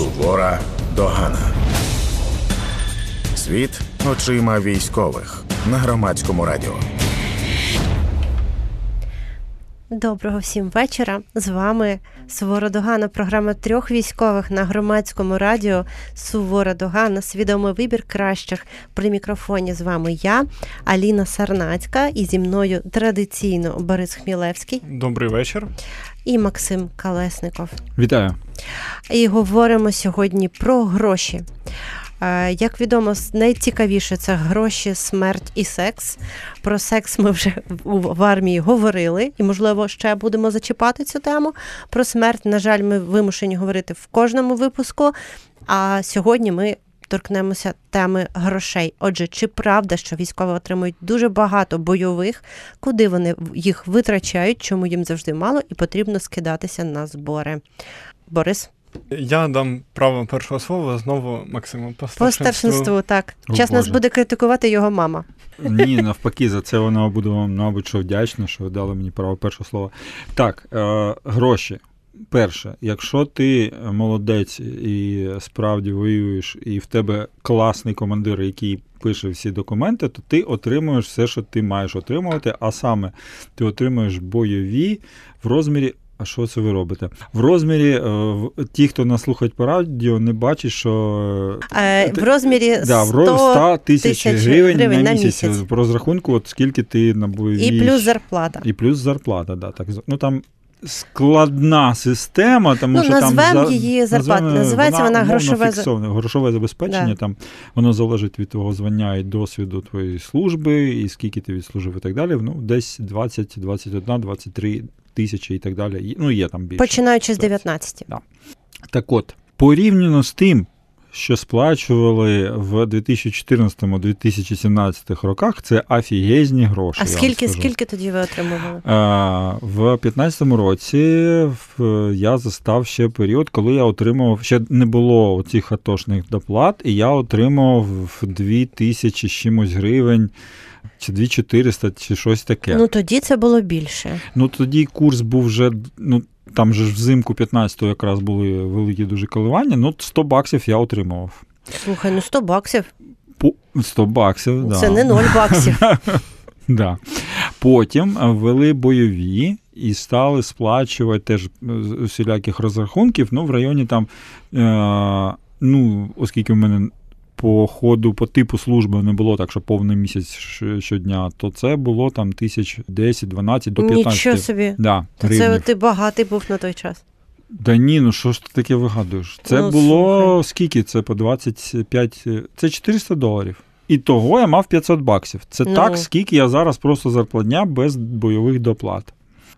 Сувора догана. Світ очима військових на громадському радіо. Доброго всім вечора. З вами Сувора Догана, програма трьох військових на громадському радіо Сувора Догана, свідомий вибір кращих. При мікрофоні з вами я, Аліна Сарнацька, і зі мною традиційно Борис Хмілевський. Добрий вечір. І Максим Калесников. Вітаю. І говоримо сьогодні про гроші. Е, як відомо, найцікавіше це гроші, смерть і секс. Про секс ми вже в армії говорили, і, можливо, ще будемо зачіпати цю тему. Про смерть, на жаль, ми вимушені говорити в кожному випуску. А сьогодні ми торкнемося теми грошей. Отже, чи правда, що військові отримують дуже багато бойових, куди вони їх витрачають, чому їм завжди мало, і потрібно скидатися на збори? Борис. Я дам право першого слова знову Максиму по старшинству. По старшинству, так. О, Час нас буде критикувати його мама. Ні, навпаки, за це вона буде вам, мабуть, що вдячна, що ви дали мені право першого слова. Так, е, гроші. Перше, якщо ти молодець і справді воюєш, і в тебе класний командир, який пише всі документи, то ти отримуєш все, що ти маєш отримувати, а саме ти отримуєш бойові в розмірі а що це ви робите? В розмірі е, ті, хто нас слухають по радіо, не бачать, що е, в розмірі 100, да, 100 тисяч гривень, гривень на, місяць. на місяць. По розрахунку, от скільки ти на. І плюс зарплата. І плюс зарплата, да, так. Ну там складна система, тому ну, що там за, її зарплата. Називається вона, вона грошове грошове забезпечення. Да. Там воно залежить від твого звання і досвіду твоєї служби, і скільки ти відслужив, і так далі. Ну, десь 20, 21, 23 тисячі і так далі. Ну, є там більше. Починаючи з 19. Да. Так от, порівняно з тим, що сплачували в 2014-2017 роках, це офігезні гроші. А скільки скільки тоді ви отримували? А, В 2015 році я застав ще період, коли я отримав, ще не було цих атошних доплат, і я отримав 2 тисячі чимось гривень чи 2400, чи щось таке. Ну тоді це було більше. Ну тоді курс був вже. ну, Там же ж взимку 15-го якраз були великі дуже коливання. Ну, 100 баксів я отримував. Слухай, ну 100 баксів. 100 баксів, да. Це не 0 баксів. Да. Потім ввели бойові і стали сплачувати теж усіляких розрахунків. Ну, в районі там, е, ну, оскільки в мене по ходу, по типу служби не було так, що повний місяць щодня, то це було там тисяч 10, 12 до 15. Нічого собі. Да, то це ти багатий був на той час. Да ні, ну що ж ти таке вигадуєш? Це ну, було слухай. скільки? Це по 25, це 400 доларів. І того я мав 500 баксів. Це ну. так, скільки я зараз просто зарплатня без бойових доплат.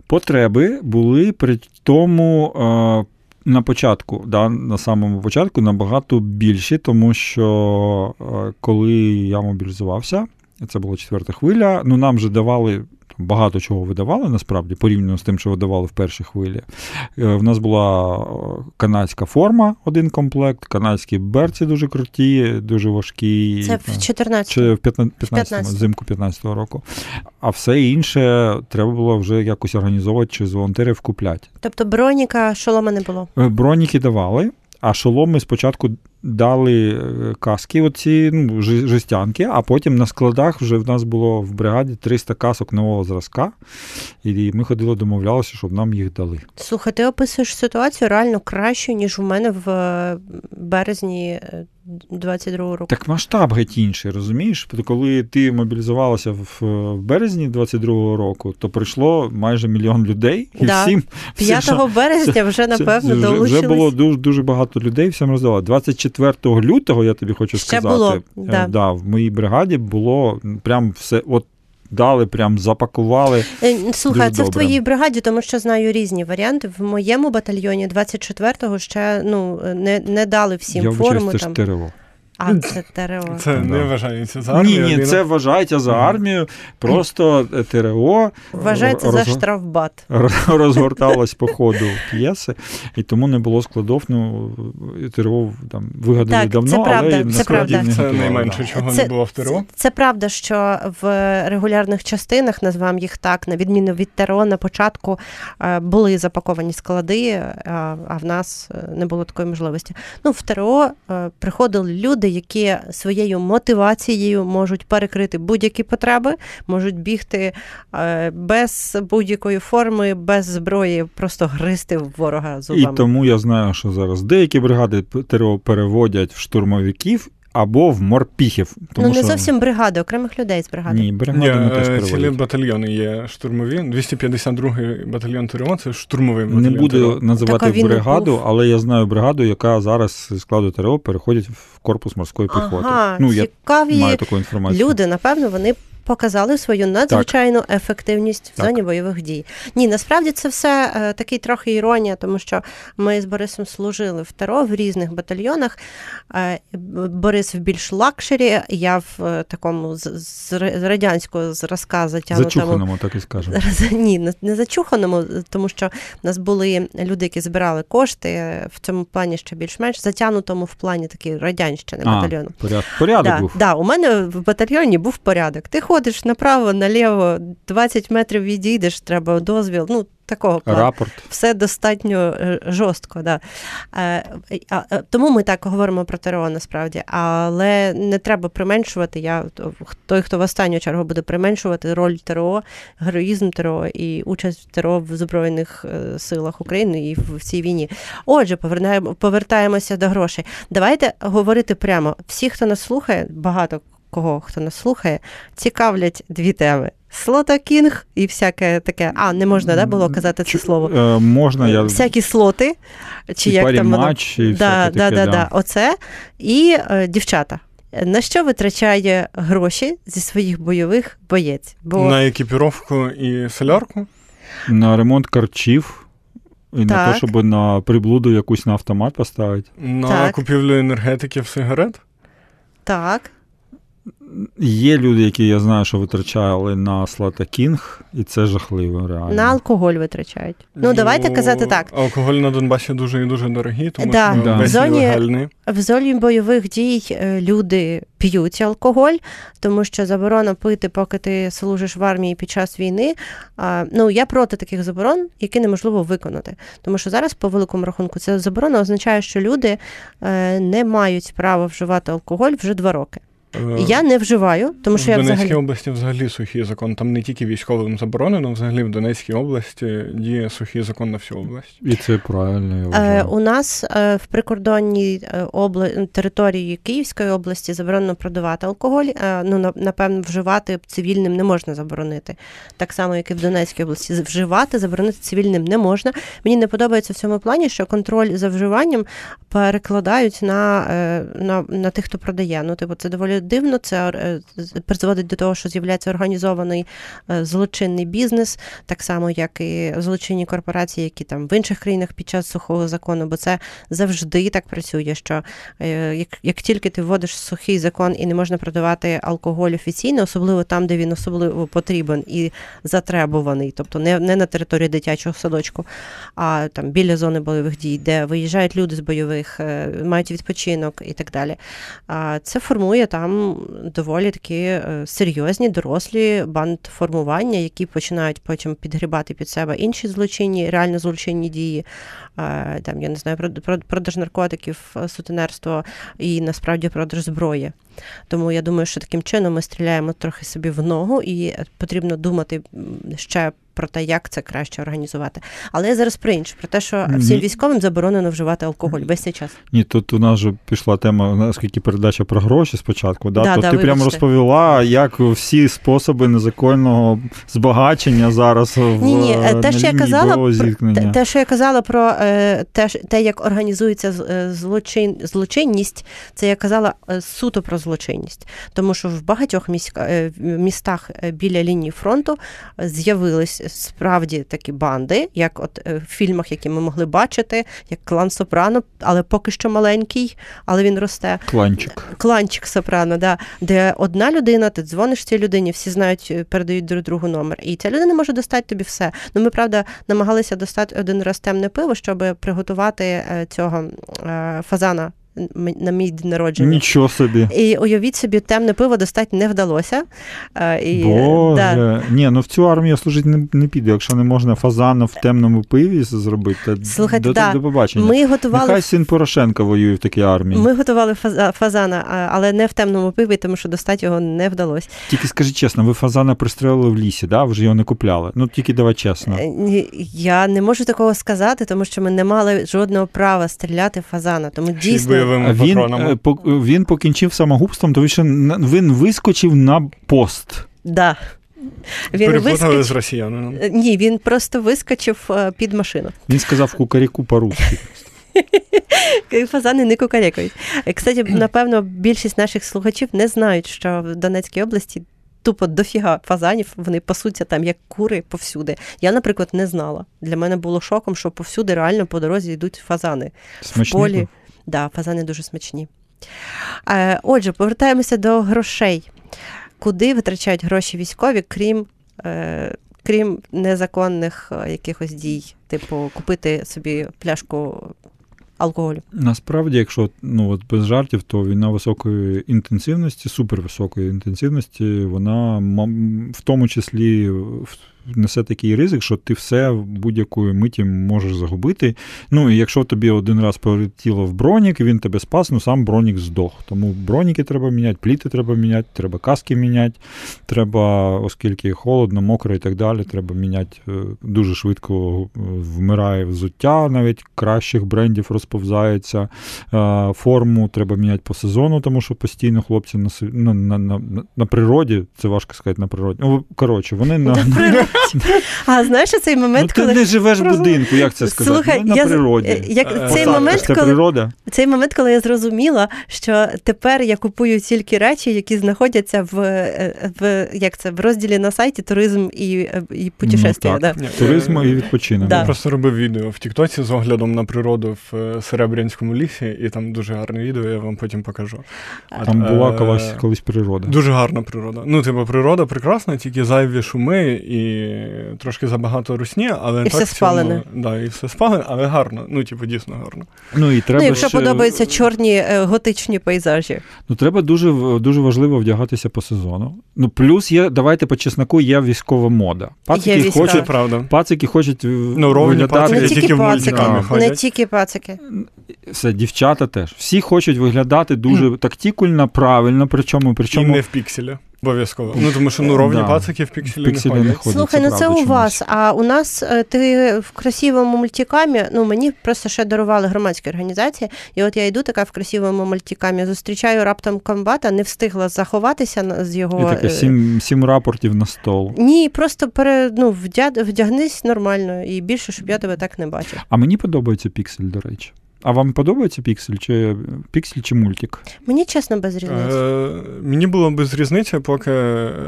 Потреби були при тому е, на початку, да, на самому початку набагато більші, тому що е, коли я мобілізувався, це була четверта хвиля, ну нам вже давали багато чого видавали насправді, порівняно з тим, що видавали в першій хвилі. Е, в нас була е, канадська форма, один комплект, канадські берці дуже круті, дуже важкі. Це в 14 Чи в 15, 15, зимку 15-го року. А все інше треба було вже якось організовувати чи з волонтерів купляти. Тобто броніка, шолома не було? Е, броніки давали. А шоломи спочатку дали е, каски, оці ну, жестянки, а потім на складах вже в нас було в бригаді 300 касок нового зразка, і ми ходили, домовлялися, щоб нам їх дали. Слухай, ти описуєш ситуацію реально кращу, ніж у мене в е, березні 22-го року. Так масштаб геть інший, розумієш? Коли ти мобілізувалася в березні 22-го року, то прийшло майже мільйон людей. і да. всім 5 всім, березня вже, напевно, вже, долучились. Вже було дуже дуже багато людей, всім роздавали. 24 лютого, я тобі хочу Ще сказати, було, е, да. Да, в моїй бригаді було прям все. от дали, прям запакували. Е, слухай, Дуже це добре. в твоїй бригаді, тому що знаю різні варіанти. В моєму батальйоні 24-го ще ну не не дали всім Я форму. це там. А, це ТРО. Це не Да. вважається за Ні, армію. ні, Ліна. це вважається за армію. Просто е, ТРО Вважається за штрафбат. розгорталась по ходу п'єси, і тому не було складов. Ну, ТРО там вигадали Так, давно, це правда, але це насправді правда. не Це найменше, чого Це- не було в ТРО. Це, це правда, що в регулярних частинах, назвемо їх так, на відміну від ТРО, на початку е, були запаковані склади, е, а в нас е, не було такої можливості. Ну, в ТРО е, приходили люди, які своєю мотивацією можуть перекрити будь-які потреби, можуть бігти е, без будь-якої форми, без зброї, просто гризти в ворога І тому я знаю, що зараз деякі бригади переводять в штурмовиків або в морпіхів. Тому ну, не що... зовсім бригади, окремих людей з бригади. Ні, Ні, бригадами теж е, цілі батальйони є штурмові. 252-й батальйон ТРО це штурмовий Не буду називати Так, не бригаду, був? але я знаю бригаду, яка зараз з складу ТРО переходить в корпус морської піхоти. Ага, ну, я цікаві маю таку інформацію. люди, напевно, вони показали свою надзвичайну ефективність в Так. зоні бойових дій. Ні, насправді це все е, такий трохи іронія, тому що ми з Борисом служили в ТРО в різних батальйонах. Е, Борис в більш luxury, я в е, такому з, з радянського зразка затягнутому. Зачуханому, так і скажемо. Ні, не- не зачуханому, тому що в нас були люди, які збирали кошти е, в цьому плані ще більш-менш затягнутому в плані такої радянщини батальйону. Поряд... порядок Да, був. да, у мене в батальйоні був порядок. Ти ходиш направо, наліво, 20 метрів відійдеш, треба дозвіл. Ну, такого плану. Рапорт. Все достатньо е, жорстко. Да. Е, е, тому ми так говоримо про ТРО насправді. Але не треба применшувати. Я той, хто в останню чергу буде применшувати роль ТРО, героїзм ТРО і участь в ТРО в Збройних силах України і в цій війні. Отже, повертаємося до грошей. Давайте говорити прямо. Всі, хто нас слухає, багато кого хто нас слухає, цікавлять дві теми. Слотокінг і всяке таке. А, не можна да, було казати це слово. Е, можна, я Всякі слоти, чи і як там воно. і Да, да, таке, да, да. да. Оце. І е, дівчата. На що витрачає гроші зі своїх бойових боєць? Бо На екіпіровку і солярку. На ремонт карчів. І на те, щоб на приблуду якусь на автомат поставити. На Так. купівлю енергетиків сигарет. так, Є люди, які я знаю, що витрачали на Слата Кінг, і це жахливо, реально. на алкоголь витрачають. Ну, давайте казати так. Алкоголь на Донбасі дуже і дуже дорогий, тому Да. що Да. весь В зоні- В зоні бойових дій е, люди п'ють алкоголь, тому що заборона пити, поки ти служиш в армії під час війни. А, Ну я проти таких заборон, які неможливо виконати. Тому що зараз, по великому рахунку, ця заборона означає, що люди е, не мають права вживати алкоголь вже два роки. Е, Я не вживаю, тому що в я Донецькій взагалі області взагалі сухий закон. Там не тільки військовим заборонено, взагалі в Донецькій області діє сухий закон на всю область. І це правильно, я Е, вважаю. У нас е, в прикордонній обла... території Київської області заборонено продавати алкоголь. Ну, напевно, вживати цивільним не можна заборонити. Так само, як і в Донецькій області. Вживати, заборонити цивільним не можна. Мені не подобається в цьому плані, що контроль за вживанням перекладають на, на, на тих, хто продає. Ну, типу, це доволі дивно. Це е, призводить до того, що з'являється організований е, злочинний бізнес, так само, як і злочинні корпорації, які там в інших країнах під час сухого закону, бо це завжди так працює. Що е, як, як тільки ти вводиш сухий закон і не можна продавати алкоголь офіційно, особливо там, де він особливо потрібен і затребуваний, тобто не, не на території дитячого садочку, а там біля зони бойових дій, де виїжджають люди з бойових, мають відпочинок і так далі. Це формує там доволі такі е, серйозні дорослі бандформування, які починають потім підгрібати під себе інші злочинні, реально злочинні дії. Там я не знаю, прод- прод- продаж наркотиків, е, сутенерство і насправді продаж зброї. Тому я думаю, що таким чином ми стріляємо трохи собі в ногу, і е, потрібно думати ще про те, як це краще організувати. Але я зараз про інше, про те, що всім Ні. військовим заборонено вживати алкоголь весь цей час. Ні, тут у нас вже пішла тема, наскільки передача про гроші спочатку. Да? Да, то да, ти прямо розповіла, як всі способи незаконного збагачення зараз в Ні, ні, е, те, що я казала, зіткнення. те, що я казала про те, те, як організується е, злочин, злочинність, це я казала е, суто про злочинність. Тому що в багатьох е, містах е, біля лінії фронту е, з'явились справді такі банди, як от е, в фільмах, які ми могли бачити, як клан Сопрано, але поки що маленький, але він росте. Кланчик. Кланчик Сопрано, да, де одна людина, ти дзвониш цій людині, всі знають, е, передають друг другу номер. І ця людина може достати тобі все. Ну, ми, правда, намагалися достати один раз темне пиво, щоб приготувати е, цього е, фазана на мій день народження. Нічого собі. І уявіть собі, темне пиво достати не вдалося. Е, І, Боже. Да. Ні, ну в цю армію служити не, не піде. Якщо не можна фазана в темному пиві зробити, Слухайте, до, да. до побачення. Ми готували Нехай син Порошенка воює в такій армії. Ми готували фаза- фазана, але не в темному пиві, тому що достати його не вдалося. Тільки скажіть чесно, ви фазана пристрелили в лісі, да? ви ж його не купляли. Ну тільки давай чесно. Е, Я не можу такого сказати, тому що ми не мали жодного права стріляти в фазана. Тому дійсно бойовими він, патронами. е, по- він покінчив самогубством, тому що він вискочив на пост. да. Він вискочив. з росіянином. Е, Ні, він просто вискочив е, під машину. Він сказав кукаріку по-русски. Фазани не кукарекають. Е, Кстати, напевно, більшість наших слухачів не знають, що в Донецькій області тупо дофіга фазанів, вони пасуться там як кури повсюди. Я, наприклад, не знала. Для мене було шоком, що повсюди реально по дорозі йдуть фазани. Смачний. в полі. Да, фазани дуже смачні. Е, отже, повертаємося до грошей. Куди витрачають гроші військові, крім, е, крім незаконних е, якихось дій, типу купити собі пляшку алкоголю? Насправді, якщо ну от без жартів, то війна високої інтенсивності, супервисокої інтенсивності, вона в тому числі несе такий ризик, що ти все в будь-якої миті можеш загубити. Ну і якщо тобі один раз полетіло в бронік, він тебе спас, ну сам бронік здох. Тому броніки треба міняти, пліти треба міняти, треба каски міняти. Треба, оскільки холодно, мокро і так далі, треба міняти е, дуже швидко е, вмирає взуття, навіть кращих брендів розповзається. Е, Форму треба міняти по сезону, тому що постійно хлопці на, на, на, на, на природі, це важко сказати на природі. Ну, коротше, вони на. А знаєш цей Ну, момент, ти коли. не живеш в будинку, як це сказати? Слухай, ну, на я, природі. е, як, Е, цей, момент, Це коли, природа. цей момент, коли я зрозуміла, що тепер я купую тільки речі, які знаходяться в, е, в, як це, в розділі на сайті туризм і, і путешествия. Ну, да. Ні, Туризм і відпочинок. Да. Я просто робив відео в Тіктоці з оглядом на природу в Серебрянському лісі, і там дуже гарне відео, я вам потім покажу. Там була колись, колись природа. Дуже гарна природа. Ну, типу, природа прекрасна, тільки зайві шуми і трошки забагато русні, але І так все спалене. Да, і все спалене, але гарно. Ну, типу, дійсно гарно. Ну, і треба ну, якщо ще- подобаються чорні е, готичні пейзажі. Ну, треба дуже, дуже важливо вдягатися по сезону. Ну, плюс є, давайте по чесноку, є військова мода. Пацики військова. Це хочуть, правда. пацики хочуть Ну, ровні виглядати. пацики, Не тільки пацики, не тільки пацики. Все, дівчата теж. Всі хочуть виглядати дуже тактикульно, правильно, причому, І не в пікселі. Обов'язково. Ну, тому що ну, ровні Да. пацики в пікселі, Пікселі не не ходять. ходять. Слухай, ну це правда у вас. А у нас е, ти в красивому мультикамі. Ну мені просто ще дарували громадські організації. І от я йду така в красивому мультикамі, зустрічаю раптом комбата, не встигла заховатися з його. І таке е, сім, сім рапортів на стол. Ні, просто пере, ну, вдя- вдягнись нормально і більше, щоб я тебе так не бачив. А мені подобається піксель, до речі. А вам подобається піксель чи піксель чи мультик? Мені чесно без різниці. Е, мені було без різниці, поки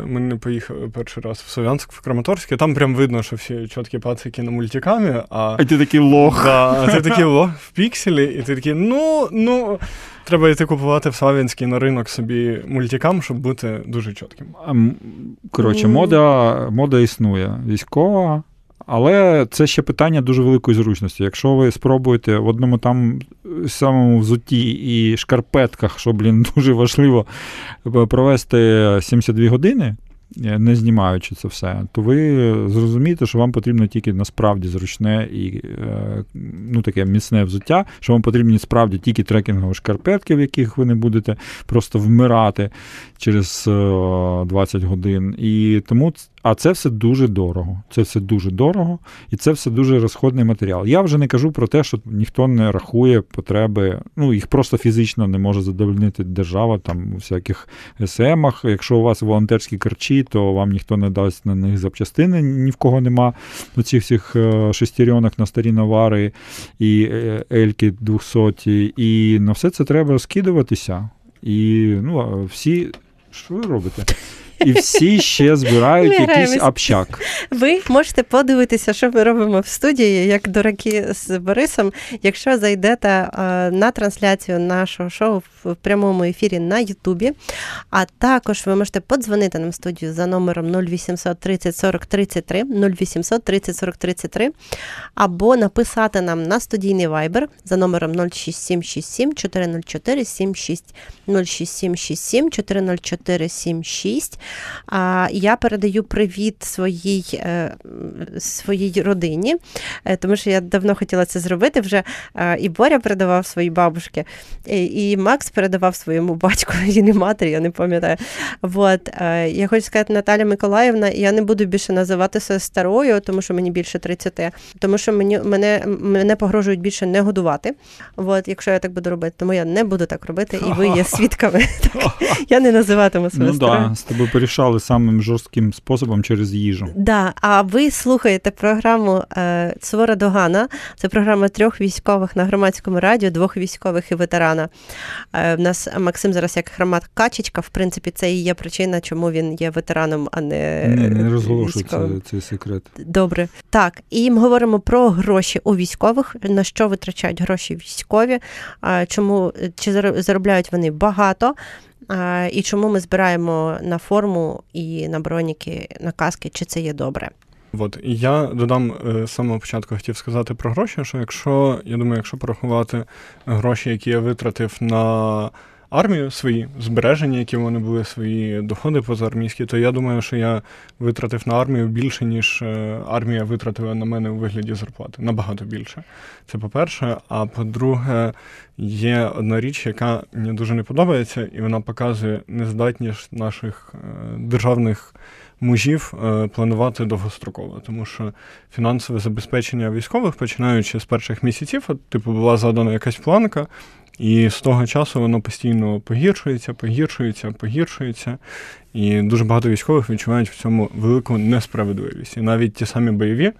ми не поїхали перший раз в Слов'янськ, в Краматорськ, і там прям видно, що всі чіткі пацики на мультикамі, а, А ти такий лох. да, а ти такий лох в пікселі, і ти такий, ну, ну, треба йти купувати в Слав'янський на ринок собі мультикам, щоб бути дуже чітким. Коротше, мода, мода існує військова, але це ще питання дуже великої зручності. Якщо ви спробуєте в одному там самому взутті і шкарпетках, що, блін, дуже важливо е, провести 72 години. е, Не знімаючи це все, то ви зрозумієте, що вам потрібно тільки насправді зручне і е, ну, таке міцне взуття, що вам потрібні справді тільки трекінгові шкарпетки, в яких ви не будете просто вмирати через е, 20 годин. І тому а це все дуже дорого. Це все дуже дорого, і це все дуже розходний матеріал. Я вже не кажу про те, що ніхто не рахує потреби, ну їх просто фізично не може задовольнити держава там у всяких СМах. Якщо у вас волонтерські карчі, то вам ніхто не дасть на них запчастини, ні в кого нема у цих всіх е, шестеренок на старі навари і е, ельки 200, і на все це треба скидуватися. І ну, всі, що ви робите? І всі ще збирають Ми якийсь граємось. общак. Ви можете подивитися, що ми робимо в студії, як дураки з Борисом, якщо зайдете на трансляцію нашого шоу в прямому ефірі на Ютубі. А також ви можете подзвонити нам в студію за номером 0800 30 40 33, 0800 30 40 33, або написати нам на студійний вайбер за номером 06767 404 76 06767 404 76. А я передаю привіт своїй, е, своїй родині, е, тому що я давно хотіла це зробити вже. Е, І Боря передавав своїй бабушці, і, Макс передавав своєму батьку і не матері, я не пам'ятаю. Вот. е, Я хочу сказати, Наталя Миколаївна, я не буду більше називати себе старою, тому що мені більше 30, тому що мені, мене, мене погрожують більше не годувати. От, якщо я так буду робити, тому я не буду так робити, і ви є свідками. Я не називатиму себе Ну старою. з тобою порішали самим жорстким способом через їжу. Да, а ви слухаєте програму е, Сувора Догана. Це програма трьох військових на громадському радіо, двох військових і ветерана. Е, в нас Максим зараз як хромат Качечка. В принципі, це і є причина, чому він є ветераном, а не, Не, не розголошуй військовим. це, цей секрет. Добре, так і ми говоримо про гроші у військових, на що витрачають гроші військові, чому чи заробляють вони багато, і чому ми збираємо на форму і на броніки, на каски, чи це є добре. От я додам е, з самого початку хотів сказати про гроші, що якщо, я думаю, якщо порахувати гроші, які я витратив на армію свої збереження, які вони були, свої доходи позаармійські, то я думаю, що я витратив на армію більше, ніж е, армія витратила на мене у вигляді зарплати. Набагато більше. Це по-перше. А по-друге, є одна річ, яка мені дуже не подобається, і вона показує нездатність наших е, державних мужів е, планувати довгостроково, тому що фінансове забезпечення військових, починаючи з перших місяців, от, типу, була задана якась планка, і з того часу воно постійно погіршується, погіршується, погіршується. І дуже багато військових відчувають в цьому велику несправедливість. І навіть ті самі бойові,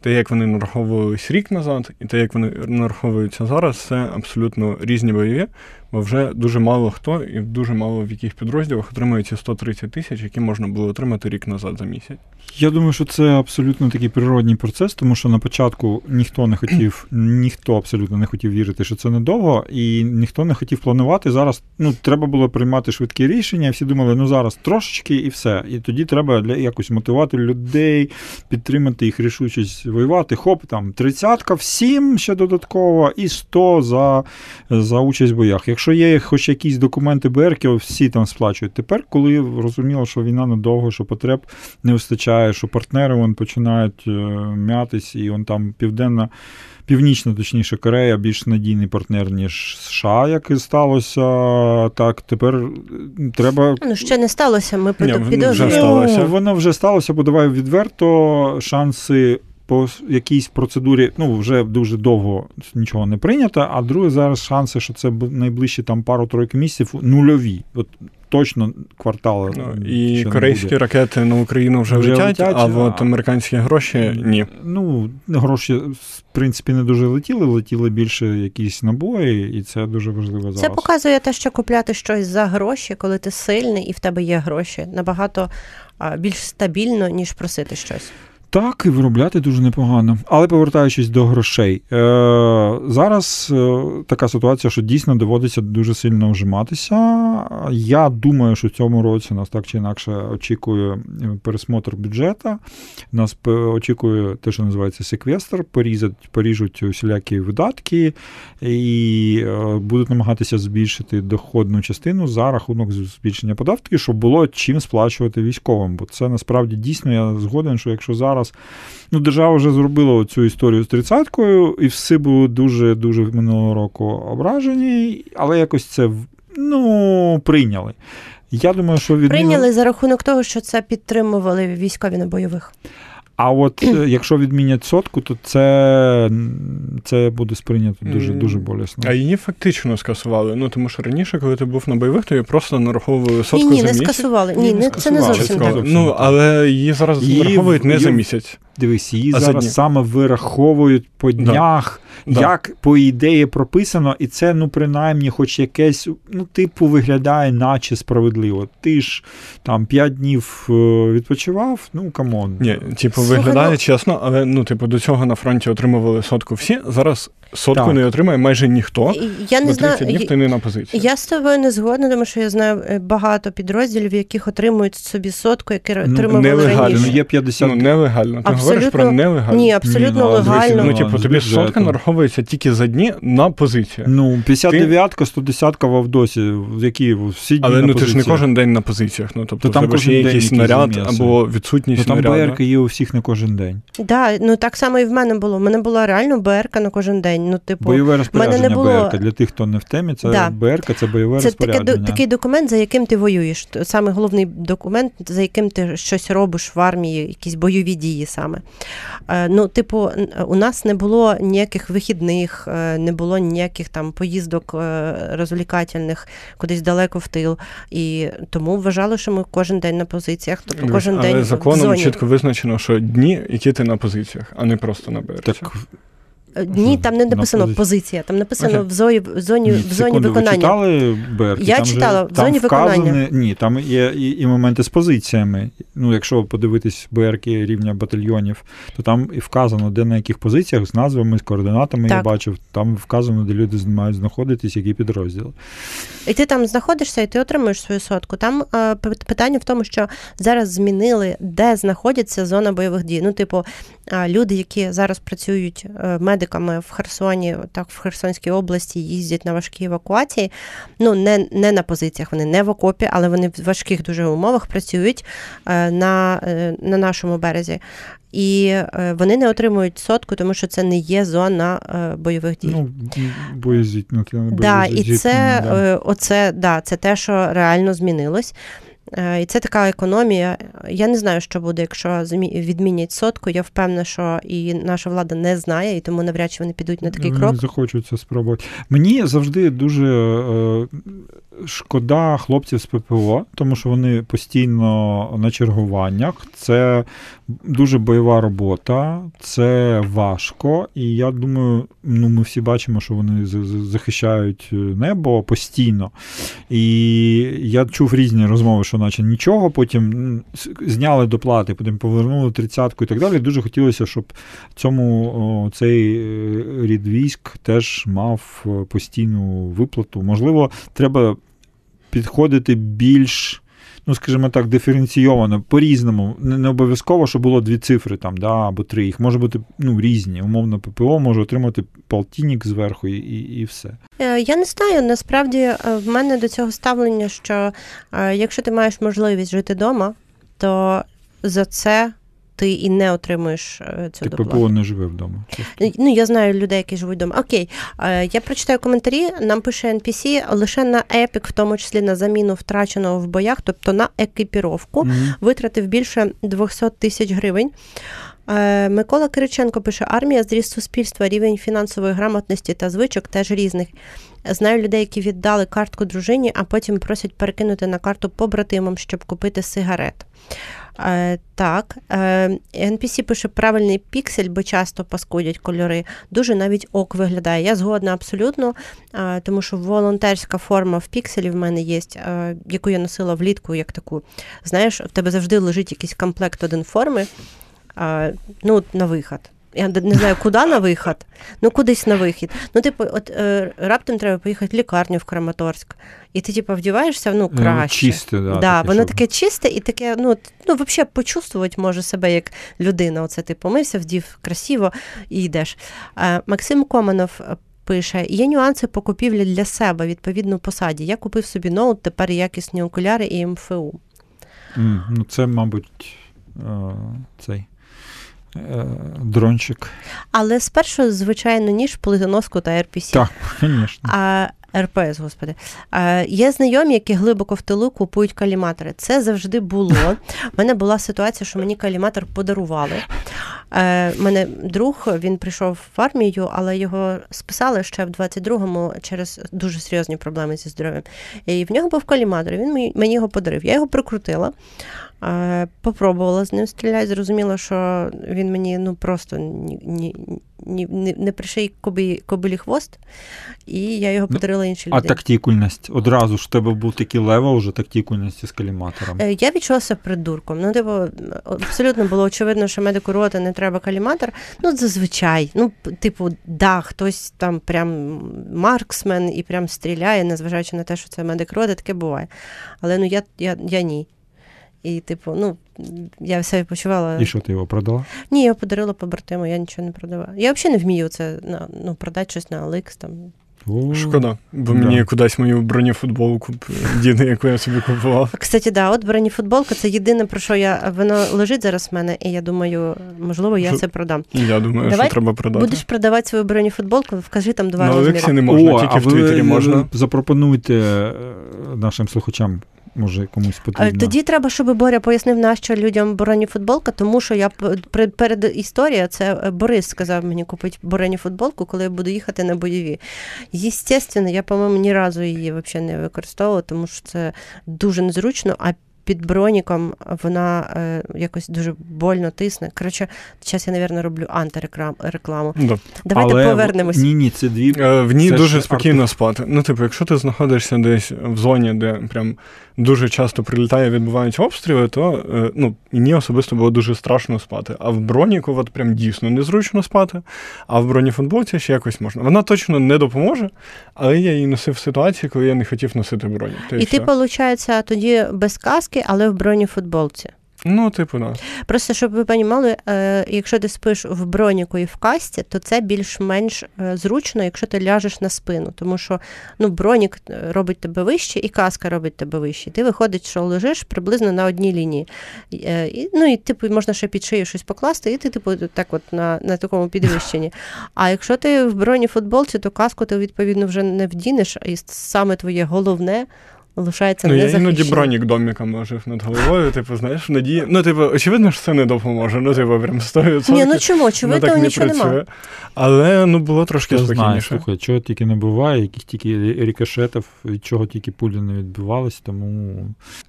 те, як вони нараховувались рік назад, і те, як вони нараховуються зараз, це абсолютно різні бойові, бо вже дуже мало хто і дуже мало в яких підрозділах отримує ці 130 тисяч, які можна було отримати рік назад за місяць. Я думаю, що це абсолютно такий природній процес, тому що на початку ніхто не хотів, ніхто абсолютно не хотів вірити, що це недовго, і ніхто не хотів планувати. Зараз ну треба було приймати швидкі рішення. Всі думали, ну зараз трошечки і все. І тоді треба для якось мотивувати людей, підтримати їх рішучість воювати. Хоп, там тридцятка всім ще додатково, і 100 за, за участь в боях. Якщо є хоч якісь документи БРКів, всі там сплачують. Тепер, коли розуміло, що війна недовго, що потреб не вистачає, що партнери вон починають е, м'ятись, і он там південна. Північна, точніше, Корея більш надійний партнер, ніж США, як і сталося. Так, тепер треба. Ну, ще не сталося, ми підозрюємо. воно вже сталося, бо давай відверто шанси по якійсь процедурі, ну вже дуже довго нічого не прийнято. А друге, зараз шанси, що це найближчі там пару-тройки місяців, нульові. От точно квартали. Ну, І корейські буде. ракети на Україну вже, Вже летять, летять, а от американські гроші ні. Ну, гроші, в принципі, не дуже летіли, летіли більше якісь набої, і це дуже важливо зараз. Це показує те, що купляти щось за гроші, коли ти сильний і в тебе є гроші, набагато більш стабільно, ніж просити щось. Так, і виробляти дуже непогано. Але повертаючись до грошей, е, зараз е, така ситуація, що дійсно доводиться дуже сильно вжиматися. Я думаю, що в цьому році нас так чи інакше очікує е, пересмотр бюджету. Нас очікує те, що називається секвестр, порізать, поріжуть усілякі видатки і е, будуть намагатися збільшити доходну частину за рахунок збільшення податків, щоб було чим сплачувати військовим. Бо це насправді дійсно я згоден, що якщо зараз ну, держава вже зробила цю історію з тридцяткою, і всі були дуже дуже минулого року ображені, але якось це ну, прийняли. Я думаю, що від Прийняли за рахунок того, що це підтримували військові на бойових. А от е, якщо відмінять сотку, то це, це буде сприйнято дуже дуже болісно. А її фактично скасували. Ну тому що раніше, коли ти був на бойових, то її просто нараховували сотку ні, за не місяць. скасували. Ні, Ні, не не, це не зовсім так. так. Ну, але її зараз нараховують не за місяць. Дивись, її А зараз саме вираховують по днях, Да. як по ідеї прописано, і це, ну, принаймні, хоч якесь, ну, типу, виглядає, наче справедливо. Ти ж там 5 днів е, відпочивав, ну come on. Ні, типу, Слухай, виглядає ну- чесно, але ну, типу, до цього на фронті отримували сотку всі. Зараз сотку Так. не отримає майже ніхто. І Я не знаю. 30 днів ти не на позиції. Я з тобою не згодна, тому що я знаю е, багато підрозділів, яких отримують собі сотку, які Ну, отримували нелегально. раніше. Ну, є 50 Ну, нелегально. Ти говориш про нелегально. Ні, абсолютно Ні, ну, легально. Ну, Ну, типу, тобі сотка нараховується тільки за дні на позицію. Ну, 59-ка, 110-ка в Авдосі, які всі дні Але на ну ти ж не кожен день на позиціях. Ну тобто То там кожен є день якийсь наряд або Ну, відсутність там. БРК є у всіх на кожен день. Да, ну так само і в мене було. У мене була реально БРК на кожен день. Ну, типу, Бойове розпорядження не було- БРК. Для тих, хто не в темі, це Да. БРК, це бойове це таке, розпорядження. такий документ, за яким ти воюєш. Саме головний документ, за яким ти щось робиш в армії, якісь бойові дії саме. Е, ну, типу, у нас не було ніяких вихідних, е, не було ніяких там поїздок е, розвлікательних кудись далеко в тил. І тому вважали, що ми кожен день на позиціях, тобто кожен але день в законом зоні. чітко визначено, що дні, які ти на позиціях, а не просто на березі. Так, Ні, там не написано позиції. позиція, там написано Окей. в зоні, в зоні, ні, в зоні виконання. Ви читали БРК? Я там же- читала, в там зоні вказане- Ні, там є і, і моменти з позиціями. Ну, якщо подивитись БРК рівня батальйонів, то там і вказано, де на яких позиціях, з назвами, з координатами я бачив. Там вказано, де люди мають знаходитись, які підрозділи. І ти там знаходишся, і ти отримуєш свою сотку. Там е, питання в тому, що зараз змінили, де знаходиться зона бойових дій. Ну, типу, е, люди, які зараз працюють е, медиками в Херсоні, так в Херсонській області, їздять на важкі евакуації. Ну, не, не на позиціях, вони не в окопі, але вони в важких дуже умовах працюють е, на, е, на нашому березі. І е, вони не отримують сотку, тому що це не є зона е, бойових дій. Ну, боєзітники. Да, і це, е, оце, да, це те, що реально змінилось. Е, І це така економія. Я не знаю, що буде, якщо відмінять сотку. Я впевнена, що і наша влада не знає, і тому навряд чи вони підуть на такий крок. захочуть це спробувати. Мені завжди дуже е, шкода хлопців з ППО, тому що вони постійно на чергуваннях. Це дуже бойова робота, це важко. І я думаю, ну ми всі бачимо, що вони захищають небо постійно. І я чув різні розмови, що наче нічого, потім зняли доплати, потім повернули тридцятку і так далі. Дуже хотілося, щоб цьому о, цей е, рід військ теж мав е, постійну виплату. Можливо, треба підходити більш. Ну, скажімо так, диференційовано, по-різному. Не, обов'язково, що було дві цифри там, да, або три. Їх може бути ну, різні. Умовно, ППО може отримати полтинник зверху і, і, і все. Е, Я не знаю. Насправді е, в мене до цього ставлення, що е, якщо ти маєш можливість жити вдома, то за це ти і не отримуєш е, цю Ти доплату. ППО не живе вдома. Ну, я знаю людей, які живуть вдома. Окей, Е, я прочитаю коментарі. Нам пише NPC лише на Epic, в тому числі на заміну втраченого в боях, тобто на екіпіровку, Мгм. витратив більше 200 тисяч гривень. Е, Микола Кириченко пише: армія, зріст суспільства, рівень фінансової грамотності та звичок теж різних. Знаю людей, які віддали картку дружині, а потім просять перекинути на карту побратимам, щоб купити сигарет. Е, так, е, NPC пише правильний піксель, бо часто паскудять кольори. Дуже навіть ок виглядає. Я згодна абсолютно, е, тому що волонтерська форма в пікселі в мене є, е, яку я носила влітку, як таку. Знаєш, в тебе завжди лежить якийсь комплект один форми, е, ну, на виход. Я не знаю, куди на виход, ну кудись на вихід. Ну, типу, от е, раптом треба поїхати в лікарню в Краматорськ. І ти, типу, вдіваєшся ну, Ну, краще. чисте, да, да, таке, воно таке чисте і таке, ну, ну взагалі почувствувати може себе як людина. Оце ти помився, вдів красиво і йдеш. Е, Максим Команов пише: є нюанси по купівлі для себе відповідно посаді. Я купив собі ноут, тепер якісні окуляри і МФУ. М, Ну, це, мабуть, е, цей дрончик. Але спершу, звичайно, ніж плитоноску та RPC. Так, звісно. А РПС, господи. Є знайомі, які глибоко в тилу купують каліматори. Це завжди було. У мене була ситуація, що мені каліматор подарували. Е, мене друг він прийшов в армію, але його списали ще в 22-му через дуже серйозні проблеми зі здоров'ям. І в нього був коліматор, він мені його подарив. Я його прикрутила. Е, Попробувала з ним стріляти, зрозуміла, що він мені ну просто ні, ні, ні, не приший кобилі хвост, і я його Ну, подарила іншій А людині. тактикульність. Одразу ж в тебе був такий level вже тактикульності з коліматором. Е, Я відчула придурком. Ну, типу, абсолютно було очевидно, що медику роти не треба коліматор. Ну, зазвичай. Ну, типу, да, хтось там прям марксмен і прям стріляє, незважаючи на те, що це медик роти, таке буває. Але ну я, я, я ні. І, типу, ну, я все почувала. І що ти його продала? Ні, я подарила побратиму, я нічого не продавала. Я взагалі не вмію це на, ну, продати щось на OLX. Там. О, Шкода, бо Да. мені кудись мою бронефутболку діди, яку я собі купував. Кстати, да, от броні футболка це єдине, про що я. Воно лежить зараз в мене, і я думаю, можливо, я це продам. Я думаю, Давай що треба продати. Будеш продавати свою броню футболку, вкажи там два На розміри. Олексі не можна, О, тільки а в Твіттері можна. запропонуйте е, нашим слухачам, може комусь потрібно. Тоді треба, щоб Боря пояснив, нащо людям бороні футболка, тому що я перед історія, це е, Борис сказав мені купити бороні футболку, коли я буду їхати на бойові. Єстественно, я, по-моєму, ні разу її взагалі не використовувала, тому що це дуже незручно, а під броніком вона е, якось дуже больно тисне. Коротше, зараз я, мабуть, роблю антирекламу. Да. Давайте Але в- повернемось. Ні, ні, це дві. Е, В ній Це дуже спокійно спати. Ну, типу, якщо ти знаходишся десь в зоні, де прям дуже часто прилітає, відбуваються обстріли, то е, ну, мені особисто було дуже страшно спати. А в броніку от прям дійсно незручно спати, а в броніфутболці ще якось можна. Вона точно не допоможе, але я її носив в ситуації, коли я не хотів носити броню. Та й І ти, виходить, тоді без каски, але в броні футболці. Ну, типу, да. Просто щоб ви розуміли, е, якщо ти спиш в броніку і в касті, то це більш-менш е, зручно, якщо ти ляжеш на спину. Тому що ну, бронік е, робить тебе вище, і каска робить тебе вище. Ти виходить, що лежиш приблизно на одній лінії. І, ну і типу можна ще під шию щось покласти, і ти, типу, так от на, на такому підвищенні. А якщо ти в броні футболці, то каску ти відповідно вже не вдінеш, і саме твоє головне лишається Ну, я незахищеним. іноді бронік домиком ложив над головою, типу, знаєш, в надії. Ну, типу, очевидно, що це не допоможе. Ну, типу, прям 100%. Ні, ну чому? Очевидно, так не нічого працює. немає. Але ну було трошки знає, спокійніше. слухай, чого тільки не буває, яких тільки рикошетів, від чого тільки пулі не відбивались, тому.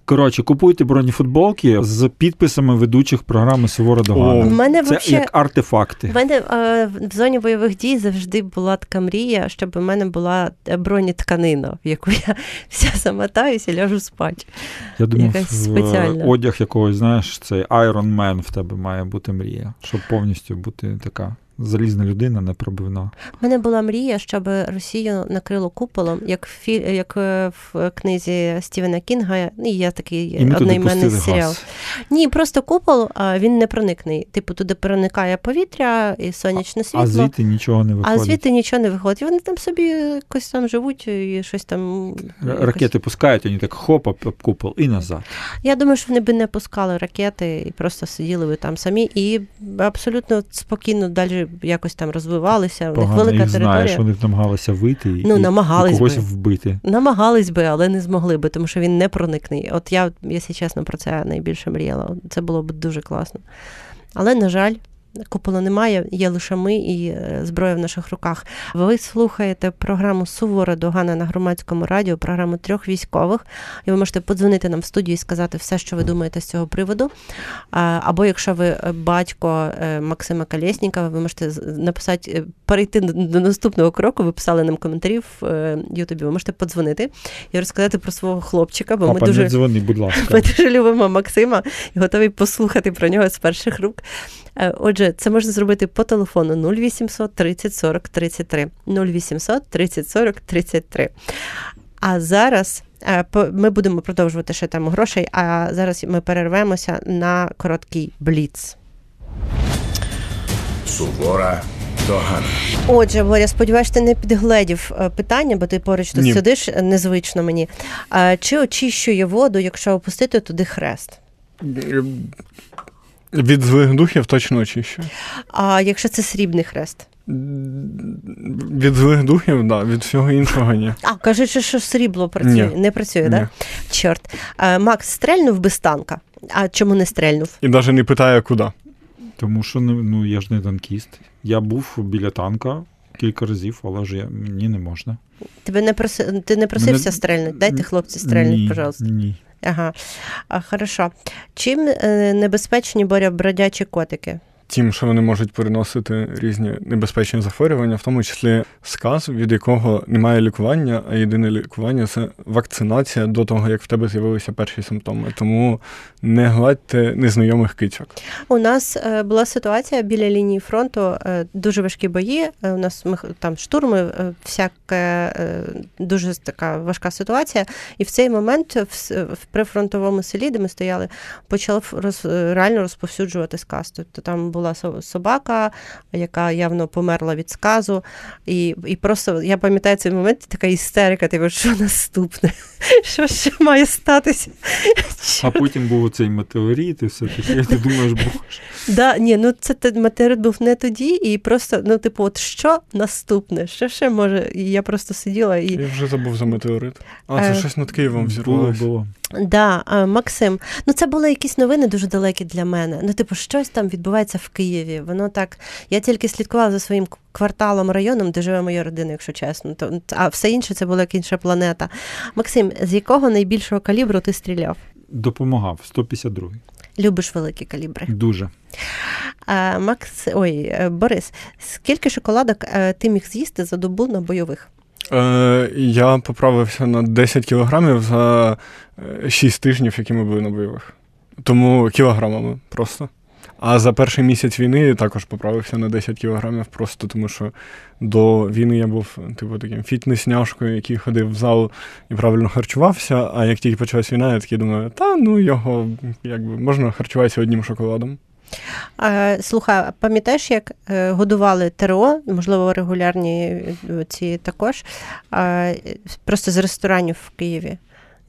Коротше, купуйте бронефутболки з підписами ведучих програми Сувора Догана. Мене Це вообще... як артефакти. У мене е, в зоні бойових дій завжди була така мрія, щоб у мене була е, бронетканина, в яку я вся і ляжу спати. Я якась спеціальна. одяг якогось, знаєш, цей Iron Man в тебе має бути мрія, щоб повністю бути така залізна людина, непробивна. У мене була мрія, щоб Росію накрило куполом, як в, фі... як е, в книзі Стівена Кінга. І є такий одноіменний серіал. газ. Ні, просто купол, а він не проникний. Типу, туди проникає повітря і сонячне світло. А звідти нічого не А виходить. звідти нічого не виходить. Вони там собі якось там живуть і щось там. Р- якось- Ракети пускають, вони так хоп, об купол і назад. Я думаю, що вони би не пускали ракети і просто сиділи би там самі і абсолютно спокійно далі якось там розвивалися. У них велика їх територія. знаєш, вони намагалися вийти і, Ну, і- намагались і когось би. вбити. Намагались би, але не змогли би, тому що він не проникний. От я, якщо чесно, про це найбільше мріяла. Це було б дуже класно. Але, на жаль, купола немає, є лише ми і е, зброя в наших руках. Ви слухаєте програму Сувора Догана на громадському радіо, програму трьох військових. І ви можете подзвонити нам в студію і сказати все, що ви думаєте з цього приводу. Або якщо ви е, батько е, Максима Колєснікова, ви можете написати, перейти до- наступного кроку. Ви писали нам коментарі в Ютубі. Ви можете подзвонити і розказати про свого хлопчика, бо ми дуже не дзвони, будь ласка. ми дуже любимо Максима і готові послухати про нього з перших рук. Е, Отже, це можна зробити по телефону 0800 30 40 33. 0800 30 40 33. А зараз е, ми будемо продовжувати ще тему грошей, а зараз ми перервемося на короткий бліц. Сувора догана. Отже, Боря, сподіваюся, ти не підгледів е, питання, бо ти поруч тут Ні. сидиш е, незвично мені. Чи очищує воду, якщо опустити туди хрест? Від злих духів точно очищу. А якщо це срібний хрест? Від злих духів, да, від всього іншого ні. А, кажуть, що, що срібло працює. Ні. Не працює, так? Да? Чорт. А, Макс стрельнув без танка. А чому не стрельнув? І навіть не питає, куди. Тому що ну, ну, я ж не танкіст. Я був біля танка кілька разів, але ж я, мені не можна. Тебе не проси... Ти не просився Мене- стрельнути? Дайте хлопці стрельнуть, пожалуйста. Ні. Ага, а, хорошо. Чим е, небезпечні бродячі котики? Тим, що вони можуть переносити різні небезпечні захворювання, в тому числі сказ, від якого немає лікування, а єдине лікування це вакцинація до того, як в тебе з'явилися перші симптоми. Тому не гладьте незнайомих кицьок. У нас е, була ситуація біля лінії фронту, е, дуже важкі бої. Е, у нас ми, там штурми, всяке дуже така важка ситуація. І в цей момент в, прифронтовому селі, де ми стояли, почав роз, реально розповсюджувати сказ. Тобто там була собака, яка явно померла від сказу. І, і просто я пам'ятаю цей момент, така істерика, типу, що наступне? Що ще має статися? А потім був оцей метеорит і все таке. Ти думаєш, боже. Да, ні, ну це те- матеріал був не тоді, і просто, ну, типу, от що наступне? Що ще може? І я просто сиділа і. Я вже забув за метеорит. А, це Е, щось над Києвом взірвалося. було. Да, Максим, ну це були якісь новини дуже далекі для мене. Ну, типу, щось там відбувається в Києві. Воно так. Я тільки слідкувала за своїм кварталом, районом, де живе моя родина, якщо чесно. То, а все інше це була як інша планета. Максим, з якого найбільшого калібру ти стріляв? Допомагав. 152. Любиш великі калібри? Дуже. А, Макс, ой, е, Борис, скільки шоколадок е, ти міг з'їсти за добу на бойових? Е, я поправився на 10 кілограмів за 6 тижнів, які ми були на бойових. Тому кілограмами просто. А за перший місяць війни також поправився на 10 кілограмів, просто тому що до війни я був типу таким фітнес-няшкою, який ходив в зал і правильно харчувався. А як тільки почалась війна, я такий думаю, та ну його якби можна харчуватися одним шоколадом. Слухай, пам'ятаєш, як е, годували ТРО, можливо, регулярні е, ці також, просто з ресторанів в Києві?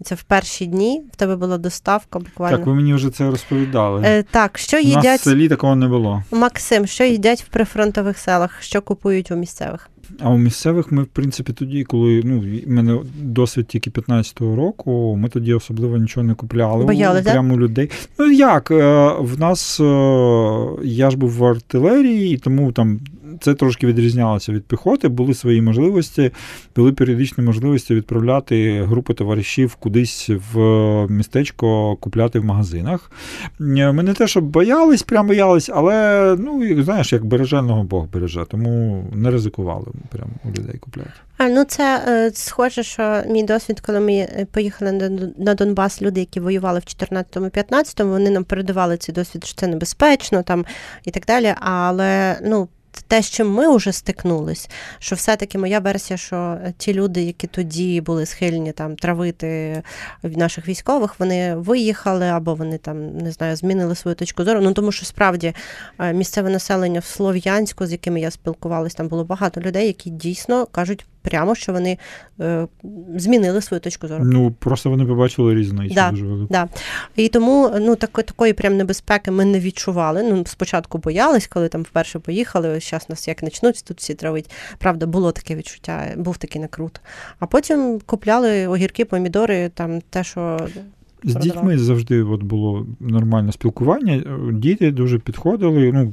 Це в перші дні в тебе була доставка буквально. Так, ви мені вже це розповідали. Е, так, що У нас в селі такого не було. Максим, що їдять в прифронтових селах, що купують у місцевих? А у місцевих ми, в принципі, тоді, коли ну, в мене досвід тільки 15-го року, ми тоді особливо нічого не купляли. Боялись, прямо у людей. Ну як, е, в нас е, я ж був в артилерії, і тому там це трошки відрізнялося від піхоти, були свої можливості, були періодичні можливості відправляти групи товаришів кудись в містечко купляти в магазинах. Е, Ми не те, щоб боялись, прям боялись, але ну, знаєш, як береженого Бог береже, тому не ризикували прям у людей купляти. А ну це е, схоже, що мій досвід, коли ми е, поїхали на Донбас, люди, які воювали в 14-15, вони нам передавали цей досвід, що це небезпечно там і так далі. Але ну. Те, з чим ми вже стикнулись, що все-таки моя версія, що ті люди, які тоді були схильні там травити наших військових, вони виїхали або вони там не знаю, змінили свою точку зору. Ну тому що справді е, місцеве населення в Слов'янську, з якими я спілкувалась, там було багато людей, які дійсно кажуть прямо, що вони е, змінили свою точку зору. Ну, просто вони побачили різницю Да. дуже велику. Да. І тому ну, такої, такої прям небезпеки ми не відчували. Ну, спочатку боялись, коли там вперше поїхали. Зараз нас як начнуть тут всі травить. Правда, було таке відчуття, був такий накрут. А потім купляли огірки, помідори, там те, що З дітьми завжди от було нормальне спілкування. Е, Діти дуже підходили, ну,